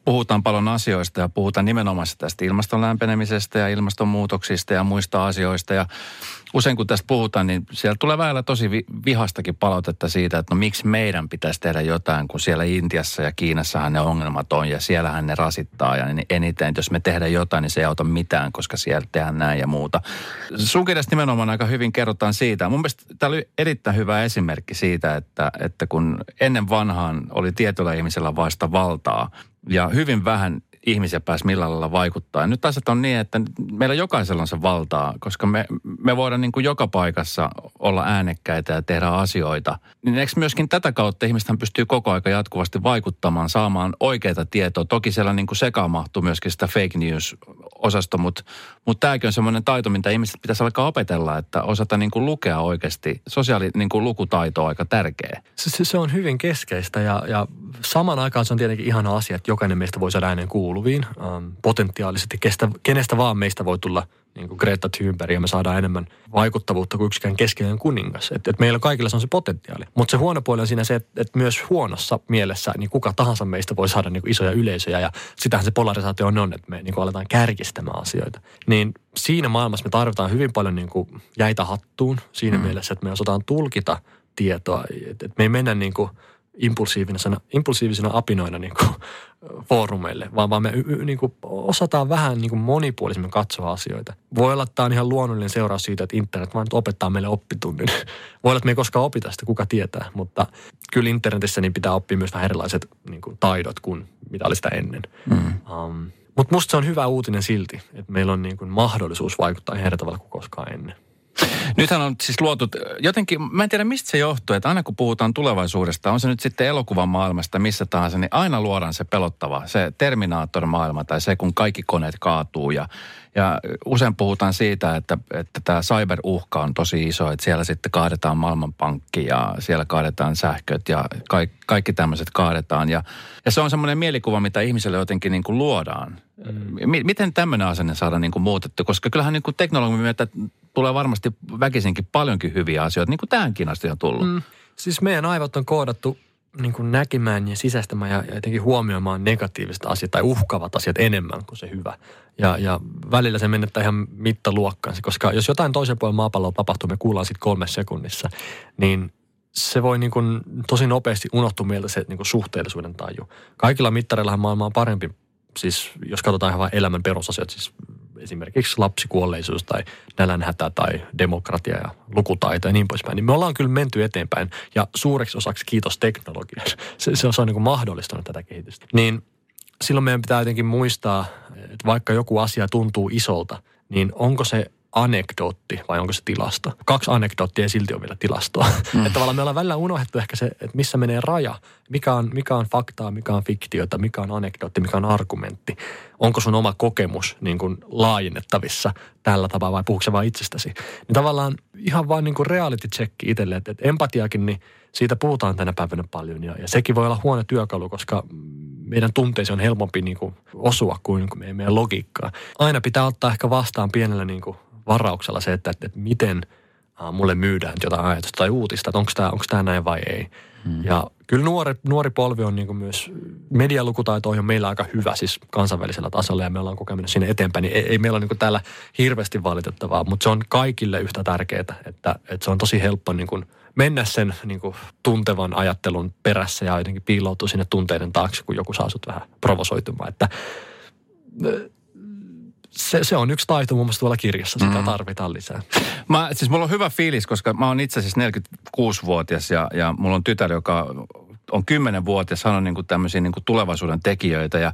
puhutaan paljon asioista ja puhutaan nimenomaan tästä ilmaston lämpenemisestä ja ilmastonmuutoksista ja muista asioista ja usein kun tästä puhutaan, niin siellä tulee vähän tosi vihastakin palautetta siitä, että no miksi meidän pitäisi tehdä jotain, kun siellä Intiassa ja Kiinassahan ne ongelmat on ja siellähän ne rasittaa ja eniten, että jos me tehdään jotain, niin se ei auta mitään, koska siellä tehdään näin ja muuta. Sun kirjassa nimenomaan aika hyvin kerrotaan siitä. Mun mielestä tämä oli erittäin hyvä esimerkki siitä, että, että kun ennen vanhaan oli tietyllä ihmisellä vasta valtaa ja hyvin vähän ihmisiä pääsi millä lailla vaikuttaa. Ja nyt asiat on niin, että meillä jokaisella on se valtaa, koska me, me voidaan niin kuin joka paikassa olla äänekkäitä ja tehdä asioita. Niin eikö myöskin tätä kautta ihmistä pystyy koko aika jatkuvasti vaikuttamaan, saamaan oikeita tietoa. Toki siellä niin kuin sekaan mahtuu myöskin sitä fake news osasto, mutta, mutta tämäkin on semmoinen taito, mitä ihmiset pitäisi alkaa opetella, että osata niin kuin lukea oikeasti. Sosiaali niin kuin lukutaito on aika tärkeä. Se, se on hyvin keskeistä ja, ja saman aikaan se on tietenkin ihana asia, että jokainen meistä voi saada äänen kuuluviin. Ähm, potentiaalisesti kestä, kenestä vaan meistä voi tulla niin kuin Greta Thunberg ja me saadaan enemmän vaikuttavuutta kuin yksikään keskeinen kuningas. Et, et meillä kaikilla se on se potentiaali. Mutta se huono puoli on siinä se, että et myös huonossa mielessä niin kuka tahansa meistä voi saada niin kuin isoja yleisöjä ja sitähän se polarisaatio on, on että me niin kuin aletaan kärkistämään asioita. Niin siinä maailmassa me tarvitaan hyvin paljon niin kuin jäitä hattuun siinä mm. mielessä, että me osataan tulkita tietoa. Että et me ei mennä niin kuin – impulsiivisena, impulsiivisena apinoina niin kuin, foorumeille, vaan, vaan me y, y, niin kuin osataan vähän niin kuin monipuolisemmin katsoa asioita. Voi olla, että tämä on ihan luonnollinen seuraus siitä, että internet vaan nyt opettaa meille oppitunnin. Voi olla, että me ei koskaan opita sitä, kuka tietää, mutta kyllä internetissä niin pitää oppia myös vähän erilaiset niin kuin, taidot kuin mitä oli sitä ennen. Mm. Um, mutta musta se on hyvä uutinen silti, että meillä on niin kuin mahdollisuus vaikuttaa ihan eri tavalla kuin koskaan ennen. Nythän on siis luotu, jotenkin, mä en tiedä mistä se johtuu, että aina kun puhutaan tulevaisuudesta, on se nyt sitten elokuvan maailmasta missä tahansa, niin aina luodaan se pelottava, se Terminator-maailma tai se, kun kaikki koneet kaatuu ja, ja usein puhutaan siitä, että, että tämä cyberuhka on tosi iso, että siellä sitten kaadetaan maailmanpankki ja siellä kaadetaan sähköt ja kaikki, kaikki tämmöiset kaadetaan. Ja, ja se on semmoinen mielikuva, mitä ihmiselle jotenkin niin kuin luodaan. Mm. Miten tämmöinen asenne saadaan niin kuin muutettu? Koska kyllähän niin kuin teknologian myötä tulee varmasti väkisinkin paljonkin hyviä asioita, niin kuin tähänkin asti on tullut. Mm. Siis meidän aivot on koodattu niin kuin näkemään ja sisäistämään ja, ja jotenkin huomioimaan negatiiviset asiat tai uhkaavat asiat enemmän kuin se hyvä. Ja, ja välillä se menettää ihan mittaluokkaansa, koska jos jotain toisen puolen maapalloa tapahtuu, me kuullaan sitten kolme sekunnissa, niin se voi niin kuin tosi nopeasti unohtua mieltä se niin kuin suhteellisuuden taju. Kaikilla mittareillahan maailma on parempi, siis jos katsotaan ihan vain elämän perusasiat, siis esimerkiksi lapsikuolleisuus tai nälänhätä tai demokratia ja lukutaito ja niin poispäin, niin me ollaan kyllä menty eteenpäin ja suureksi osaksi kiitos teknologian. Se, se on niin kuin mahdollistanut tätä kehitystä. Niin silloin meidän pitää jotenkin muistaa, että vaikka joku asia tuntuu isolta, niin onko se anekdootti vai onko se tilasto? Kaksi anekdoottia ja silti on vielä tilastoa. Mm. että tavallaan me ollaan välillä unohdettu ehkä se, että missä menee raja. Mikä on, mikä on faktaa, mikä on fiktiota, mikä on anekdootti, mikä on argumentti. Onko sun oma kokemus niin kuin laajennettavissa tällä tapaa vai puhuuko se vain itsestäsi? Niin tavallaan ihan vain niin kuin reality check itselle, että, että empatiakin, niin siitä puhutaan tänä päivänä paljon. Ja, ja sekin voi olla huono työkalu, koska meidän tunteisiin on helpompi niin kuin osua kuin, meidän, meidän logiikkaa. Aina pitää ottaa ehkä vastaan pienellä niin kuin varauksella se, että, että, että miten mulle myydään jotain ajatusta tai uutista, että onko tämä näin vai ei. Hmm. Ja kyllä nuori, nuori polvi on niin kuin myös, medialukutaito on meillä aika hyvä siis kansainvälisellä tasolla ja me ollaan kokeminen sinne eteenpäin. Niin ei, ei meillä ole niin täällä hirveästi valitettavaa, mutta se on kaikille yhtä tärkeää, että, että se on tosi helppo niin kuin mennä sen niin kuin tuntevan ajattelun perässä ja jotenkin piiloutua sinne tunteiden taakse, kun joku saa sut vähän provosoitumaan. Että se, se on yksi taito muun muassa tuolla kirjassa, sitä mm. tarvitaan lisää. Mä, siis mulla on hyvä fiilis, koska mä oon itse asiassa 46-vuotias ja, ja mulla on tytär, joka on 10-vuotias, hän on niin kuin tämmöisiä niin kuin tulevaisuuden tekijöitä ja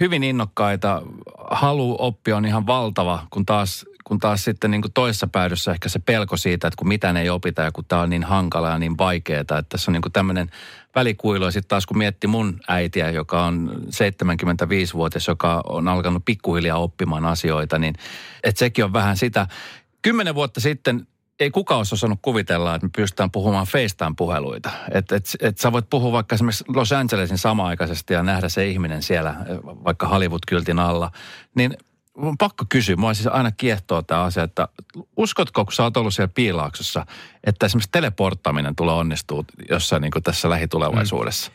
hyvin innokkaita. Halu oppia on ihan valtava, kun taas, kun taas sitten niin kuin toisessa päädyssä ehkä se pelko siitä, että kun mitään ei opita ja kun tämä on niin hankala ja niin vaikeaa, että tässä on niin kuin tämmöinen välikuilu. Ja sitten taas kun mietti mun äitiä, joka on 75-vuotias, joka on alkanut pikkuhiljaa oppimaan asioita, niin että sekin on vähän sitä. Kymmenen vuotta sitten ei kukaan olisi osannut kuvitella, että me pystytään puhumaan FaceTime-puheluita. Että et, et sä voit puhua vaikka esimerkiksi Los Angelesin samaaikaisesti ja nähdä se ihminen siellä, vaikka Hollywood-kyltin alla. Niin on pakko kysyä, mua siis aina kiehtoo tämä asia, että uskotko, kun sä oot ollut siellä piilaaksossa, että esimerkiksi teleporttaminen tulee onnistua jossain niin tässä lähitulevaisuudessa?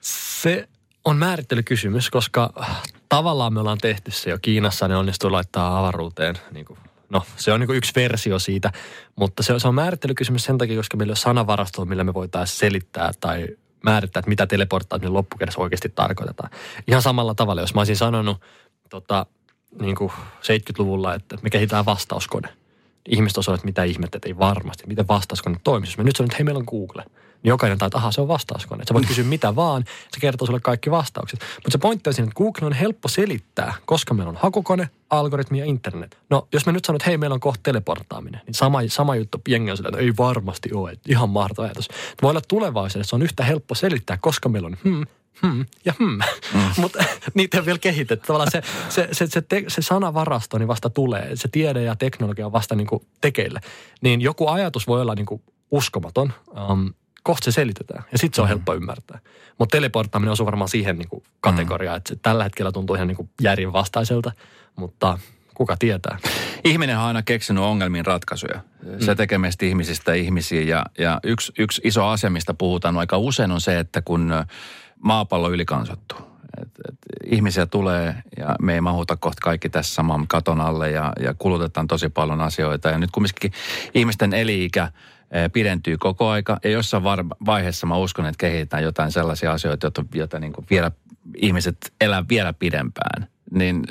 Se on määrittelykysymys, koska tavallaan me ollaan tehty se jo. Kiinassa ne onnistuu laittaa avaruuteen niin kuin no se on niin yksi versio siitä, mutta se on, se on määrittelykysymys sen takia, koska meillä on sanavarastoa, millä me voitaisiin selittää tai määrittää, että mitä teleporttaaminen loppukädessä oikeasti tarkoitetaan. Ihan samalla tavalla, jos mä olisin sanonut tota, niin kuin 70-luvulla, että me kehitetään vastauskone. Ihmiset osaavat, että mitä ihmettä, että ei varmasti, miten vastauskone toimisi. Mä nyt sanon, että hei, meillä on Google – niin jokainen tai että se on vastauskone. Sä voit kysyä mitä vaan, se kertoo sulle kaikki vastaukset. Mutta se pointti on siinä, että Google on helppo selittää, koska meillä on hakukone, algoritmi ja internet. No, jos me nyt sanon, että hei, meillä on kohta teleportaaminen, niin sama, sama juttu jengi on sillä, että ei varmasti ole, että ihan mahtava ajatus. Voi olla tulevaisuudessa, se on yhtä helppo selittää, koska meillä on hmm, hmm ja hmm. Mm. Mutta niitä ei vielä kehitetty. Tavallaan se, se, se, se, te, se sanavarasto niin vasta tulee. Se tiede ja teknologia on vasta niin kuin tekeille. Niin joku ajatus voi olla niin kuin uskomaton. Um, kohta se selitetään. Ja sitten se on mm. helppo ymmärtää. Mutta teleporttaaminen osuu varmaan siihen niin kuin kategoriaan, mm. että tällä hetkellä tuntuu ihan niin kuin järjenvastaiselta, mutta kuka tietää. Ihminen on aina keksinyt ongelmiin ratkaisuja. Se mm. tekee meistä ihmisistä ihmisiä ja, ja yksi, yksi iso asia, mistä puhutaan aika usein on se, että kun maapallo ylikansattuu. Et, et ihmisiä tulee ja me ei mahuta kohta kaikki tässä saman katon alle ja, ja kulutetaan tosi paljon asioita. Ja nyt kumminkin ihmisten eli-ikä pidentyy koko aika. Ja jossain vaiheessa mä uskon, että kehitetään jotain sellaisia asioita, joita, joita niin kuin vielä ihmiset elää vielä pidempään. Niin,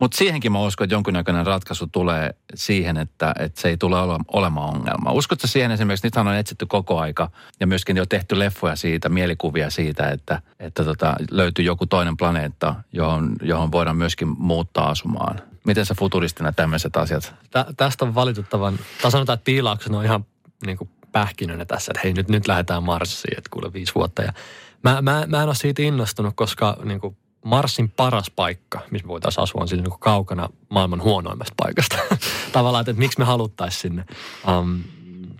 mutta siihenkin mä uskon, että jonkinnäköinen ratkaisu tulee siihen, että, että se ei tule ole, olemaan ongelma. Uskotko siihen esimerkiksi, nythän on etsitty koko aika ja myöskin jo tehty leffoja siitä, mielikuvia siitä, että, että tota, löytyy joku toinen planeetta, johon, johon voidaan myöskin muuttaa asumaan. Miten sä futuristina tämmöiset asiat? Tä, tästä on valitettavan, tai sanotaan, että piilauksen on ihan niin pähkinönä tässä, että hei nyt, nyt lähdetään Marsiin, että kuule viisi vuotta. Ja mä, mä, mä en ole siitä innostunut, koska niin kuin Marsin paras paikka, missä me voitaisiin asua, on siis niin kaukana maailman huonoimmasta paikasta. Tavallaan, että, että miksi me haluttaisiin sinne. Um,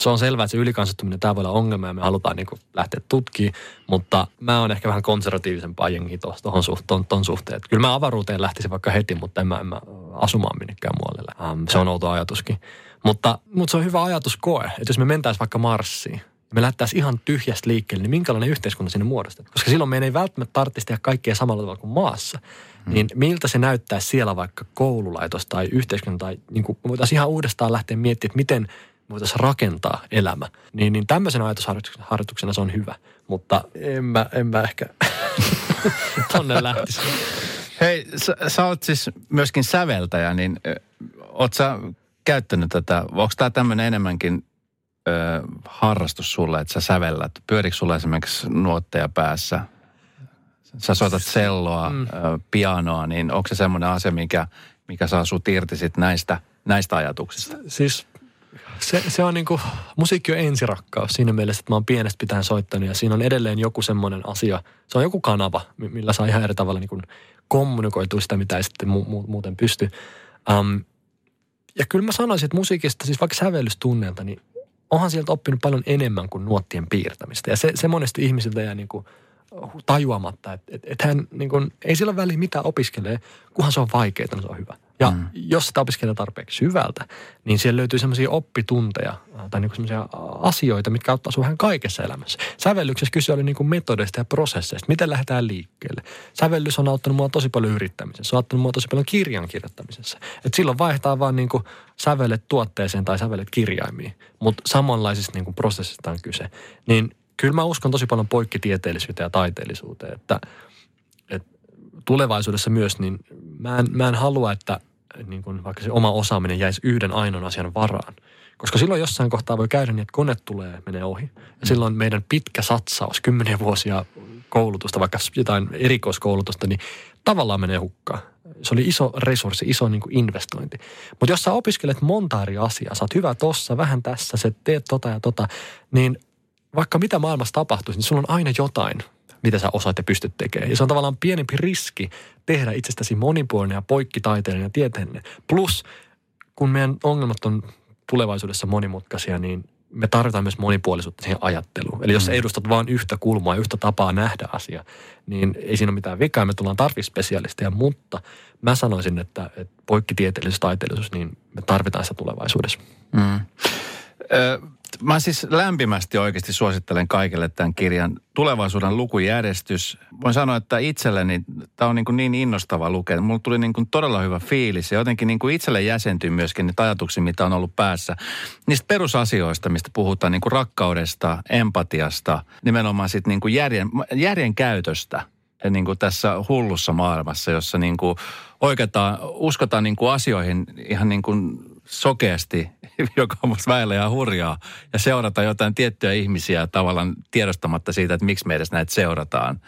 se on selvää, että se ylikansattuminen, tämä voi olla ongelma ja me halutaan niin kuin lähteä tutkimaan, mutta mä oon ehkä vähän konservatiivisempaa jengiä tuohon suhteen, ton suhteen. Kyllä mä avaruuteen lähtisin vaikka heti, mutta en mä, en mä asumaan minnekään muualle. Um, se on outo ajatuskin. Mutta, mutta se on hyvä ajatus koe, että jos me mentäisiin vaikka Marsiin, me lähtäisiin ihan tyhjästä liikkeelle, niin minkälainen yhteiskunta sinne muodostetaan? Koska silloin meidän ei välttämättä tarvitsisi tehdä kaikkea samalla tavalla kuin maassa. Hmm. Niin miltä se näyttää siellä vaikka koululaitos tai yhteiskunta tai niin kuin voitaisiin ihan uudestaan lähteä miettimään, että miten voitaisiin rakentaa elämä. Niin, niin tämmöisen ajatusharjoituksena se on hyvä, mutta en mä, en mä ehkä tonne lähtisi. Hei, sä, sä oot siis myöskin säveltäjä, niin oot sä käyttänyt tätä, onko tämä tämmöinen enemmänkin ö, harrastus sulle, että sä sävellät? Pyörikö sulle esimerkiksi nuotteja päässä? Sä soitat selloa, mm. ö, pianoa, niin onko se semmoinen asia, mikä, mikä saa sut irti sit näistä, näistä ajatuksista? Siis se, se on niinku, musiikki on ensirakkaus siinä mielessä, että mä oon pienestä pitäen soittanut ja siinä on edelleen joku semmoinen asia. Se on joku kanava, millä saa ihan eri tavalla niinku kommunikoitua sitä, mitä ei sitten mu- mu- muuten pysty. Um, ja kyllä mä sanoisin, että musiikista, siis vaikka sävellystunnelta, niin onhan sieltä oppinut paljon enemmän kuin nuottien piirtämistä. Ja se, se monesti ihmisiltä jää niin kuin tajuamatta, että, että, että hän niin kuin, ei sillä väliä mitä opiskelee, kunhan se on vaikeaa, niin se on hyvä. Ja mm. jos sitä opiskelee tarpeeksi syvältä, niin siellä löytyy semmoisia oppitunteja tai niin semmoisia asioita, mitkä auttaa sinua vähän kaikessa elämässä. Sävellyksessä kyse oli niin kuin metodeista ja prosesseista, miten lähdetään liikkeelle. Sävellys on auttanut mua tosi paljon yrittämisessä, se on auttanut mua tosi paljon kirjan kirjoittamisessa. Et silloin vaihtaa vaan niin kuin sävelet tuotteeseen tai sävelet kirjaimiin, mutta samanlaisista niin kuin prosessista on kyse. Niin kyllä mä uskon tosi paljon poikkitieteellisyyteen ja taiteellisuuteen, että, että tulevaisuudessa myös, niin mä en, mä en halua, että niin kuin vaikka se oma osaaminen jäisi yhden ainoan asian varaan. Koska silloin jossain kohtaa voi käydä niin, että kone tulee menee ohi. Ja mm. silloin meidän pitkä satsaus, kymmeniä vuosia koulutusta, vaikka jotain erikoiskoulutusta, niin tavallaan menee hukkaan. Se oli iso resurssi, iso niin kuin investointi. Mutta jos sä opiskelet monta eri asiaa, sä oot hyvä tossa, vähän tässä, se teet tota ja tota, niin vaikka mitä maailmassa tapahtuisi, niin sulla on aina jotain, mitä sä osaat ja pystyt tekemään. Ja se on tavallaan pienempi riski tehdä itsestäsi monipuolinen ja poikkitaiteellinen ja tieteellinen. Plus, kun meidän ongelmat on tulevaisuudessa monimutkaisia, niin me tarvitaan myös monipuolisuutta siihen ajatteluun. Eli jos mm. edustat vain yhtä kulmaa, yhtä tapaa nähdä asia, niin ei siinä ole mitään vikaa. Me tullaan tarvitsespesialisteja, mutta mä sanoisin, että, että poikkitieteellisyys, taiteellisuus, niin me tarvitaan sitä tulevaisuudessa. Mm. Ö, Mä siis lämpimästi oikeasti suosittelen kaikille tämän kirjan tulevaisuuden lukujärjestys. Voin sanoa, että itselleni tämä on niin, niin innostava lukea. Mulla tuli niin kuin todella hyvä fiilis ja jotenkin niin kuin itselle jäsentyy myöskin niitä ajatuksia, mitä on ollut päässä. Niistä perusasioista, mistä puhutaan niin kuin rakkaudesta, empatiasta, nimenomaan sitten niin kuin järjen, järjen käytöstä niin kuin tässä hullussa maailmassa, jossa niin kuin oikeastaan uskotaan niin kuin asioihin ihan niin kuin sokeasti, joka on musta väillä ja hurjaa, ja seurata jotain tiettyjä ihmisiä tavallaan tiedostamatta siitä, että miksi me edes näitä seurataan.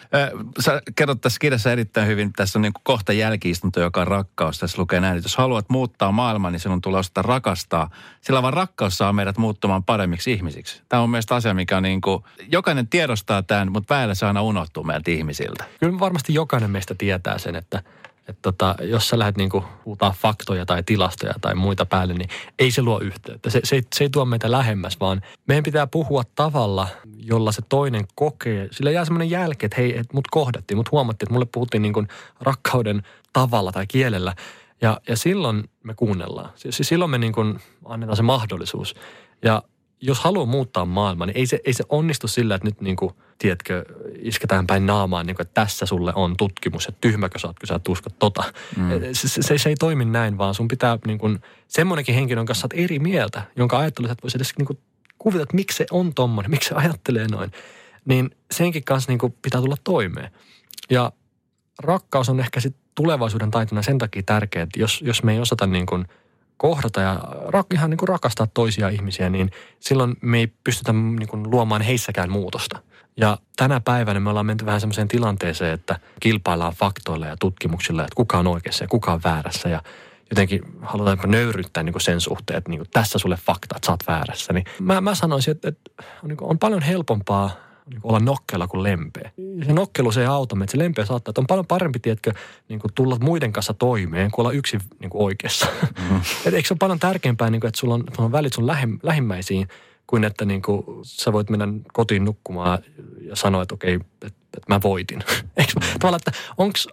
Sä kerrot tässä kirjassa erittäin hyvin, tässä on niin kuin kohta jälkiistunto, joka on rakkaus. Tässä lukee näin, että jos haluat muuttaa maailmaa, niin sinun tulee osata rakastaa. Sillä vaan rakkaus saa meidät muuttumaan paremmiksi ihmisiksi. Tämä on mielestäni asia, mikä on niin kuin, jokainen tiedostaa tämän, mutta väillä se aina unohtuu meiltä ihmisiltä. Kyllä varmasti jokainen meistä tietää sen, että että tota, jos sä lähdet niinku huutaa faktoja tai tilastoja tai muita päälle, niin ei se luo yhteyttä. Se, se, se ei tuo meitä lähemmäs, vaan meidän pitää puhua tavalla, jolla se toinen kokee. Sillä jää semmoinen jälki, että hei, et mut kohdattiin, mut huomattiin, että mulle puhuttiin niinku rakkauden tavalla tai kielellä. Ja, ja silloin me kuunnellaan. Silloin me niinku annetaan se mahdollisuus. Ja jos haluaa muuttaa maailmaa, niin ei se, ei se onnistu sillä, että nyt niin kuin, tiedätkö, isketään päin naamaan, niin kuin, että tässä sulle on tutkimus, että tyhmäkö sä oot, kun sä uskot tota. Mm. Se, se, se, ei toimi näin, vaan sun pitää niin kuin, semmoinenkin henkilö, jonka sä oot eri mieltä, jonka ajattelut, että voisi edes niin kuin, kuvitella, että miksi se on tommonen, miksi se ajattelee noin. Niin senkin kanssa niin kuin pitää tulla toimeen. Ja rakkaus on ehkä sit tulevaisuuden taitona sen takia tärkeä, että jos, jos me ei osata niin kuin kohdata ja rak, ihan niin kuin rakastaa toisia ihmisiä, niin silloin me ei pystytä niin kuin luomaan heissäkään muutosta. Ja tänä päivänä me ollaan menty vähän semmoiseen tilanteeseen, että kilpaillaan faktoilla ja tutkimuksilla, että kuka on oikeassa ja kuka on väärässä. Ja jotenkin halutaanpa nöyryttää niin kuin sen suhteen, että niin kuin tässä sulle fakta, että sä oot väärässä. Niin mä, mä sanoisin, että, että on, niin kuin, on paljon helpompaa niin olla nokkela kuin lempeä. Se nokkelu se ei auta, että se lempeä saattaa, että on paljon parempi, tiedätkö, niin kuin tulla muiden kanssa toimeen, kuin olla yksin niin kuin oikeassa. Mm. Et eikö se ole paljon tärkeämpää, niin kuin, että sulla on, sulla on välit sun lähim, lähimmäisiin, kuin että niin kuin, sä voit mennä kotiin nukkumaan ja sanoa, että okei, että, että mä voitin. Eikö, tavallaan, että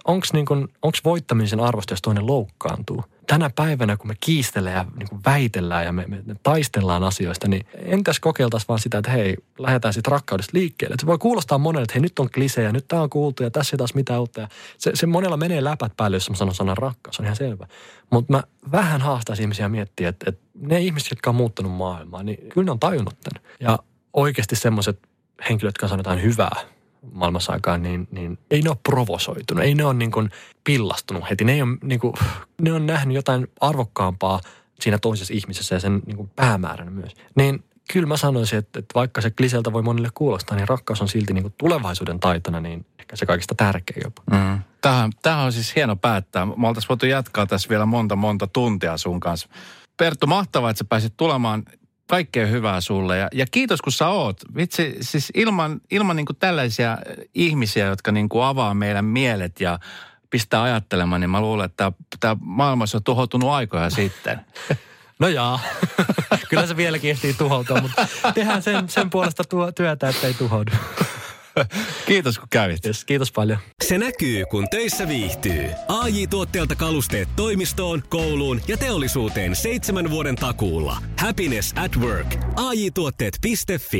onks, niin kuin, onks voittamisen arvosta, jos toinen loukkaantuu? Tänä päivänä, kun me kiistellään ja niin kuin väitellään ja me, me, taistellaan asioista, niin entäs kokeiltaisiin vaan sitä, että hei, lähdetään sitten rakkaudesta liikkeelle. Että se voi kuulostaa monelle, että hei, nyt on klisejä, nyt tämä on kuultu ja tässä ei taas mitään uutta. Ja se, se monella menee läpät päälle, jos mä sanon sanan rakkaus, on ihan selvä. Mutta mä vähän haastaisin ihmisiä miettiä, että, että ne ihmiset, jotka on muuttanut maailmaa, niin kyllä ne on tajunnut tämän. Ja oikeasti semmoiset henkilöt, jotka sanotaan hyvää, maailmassa aikaan, niin, niin ei ne ole provosoitunut. Ei ne ole niin kuin pillastunut heti. Ne, ei ole, niin kuin, ne on nähnyt jotain arvokkaampaa siinä toisessa ihmisessä ja sen niin kuin päämääränä myös. Niin kyllä mä sanoisin, että, että vaikka se kliseltä voi monille kuulostaa, niin rakkaus on silti niin kuin tulevaisuuden taitona, niin ehkä se kaikista tärkein jopa. Mm. Tähän, tähän on siis hieno päättää. Me oltaisiin voitu jatkaa tässä vielä monta, monta tuntia sun kanssa. Perttu, mahtavaa, että sä pääsit tulemaan kaikkea hyvää sulle ja, ja kiitos kun sä oot. Vitsi, siis ilman, ilman niin kuin tällaisia ihmisiä, jotka niin kuin avaa meidän mielet ja pistää ajattelemaan, niin mä luulen, että tämä maailmassa on tuhoutunut aikoja sitten. No jaa, kyllä se vieläkin ehtii tuhoutua, mutta tehdään sen, sen puolesta tuo työtä, että ei tuhoudu. Kiitos kun kävit. Yes, kiitos paljon. Se näkyy, kun töissä viihtyy. ai tuotteelta kalusteet toimistoon, kouluun ja teollisuuteen seitsemän vuoden takuulla. Happiness at work. AJ-tuotteet.fi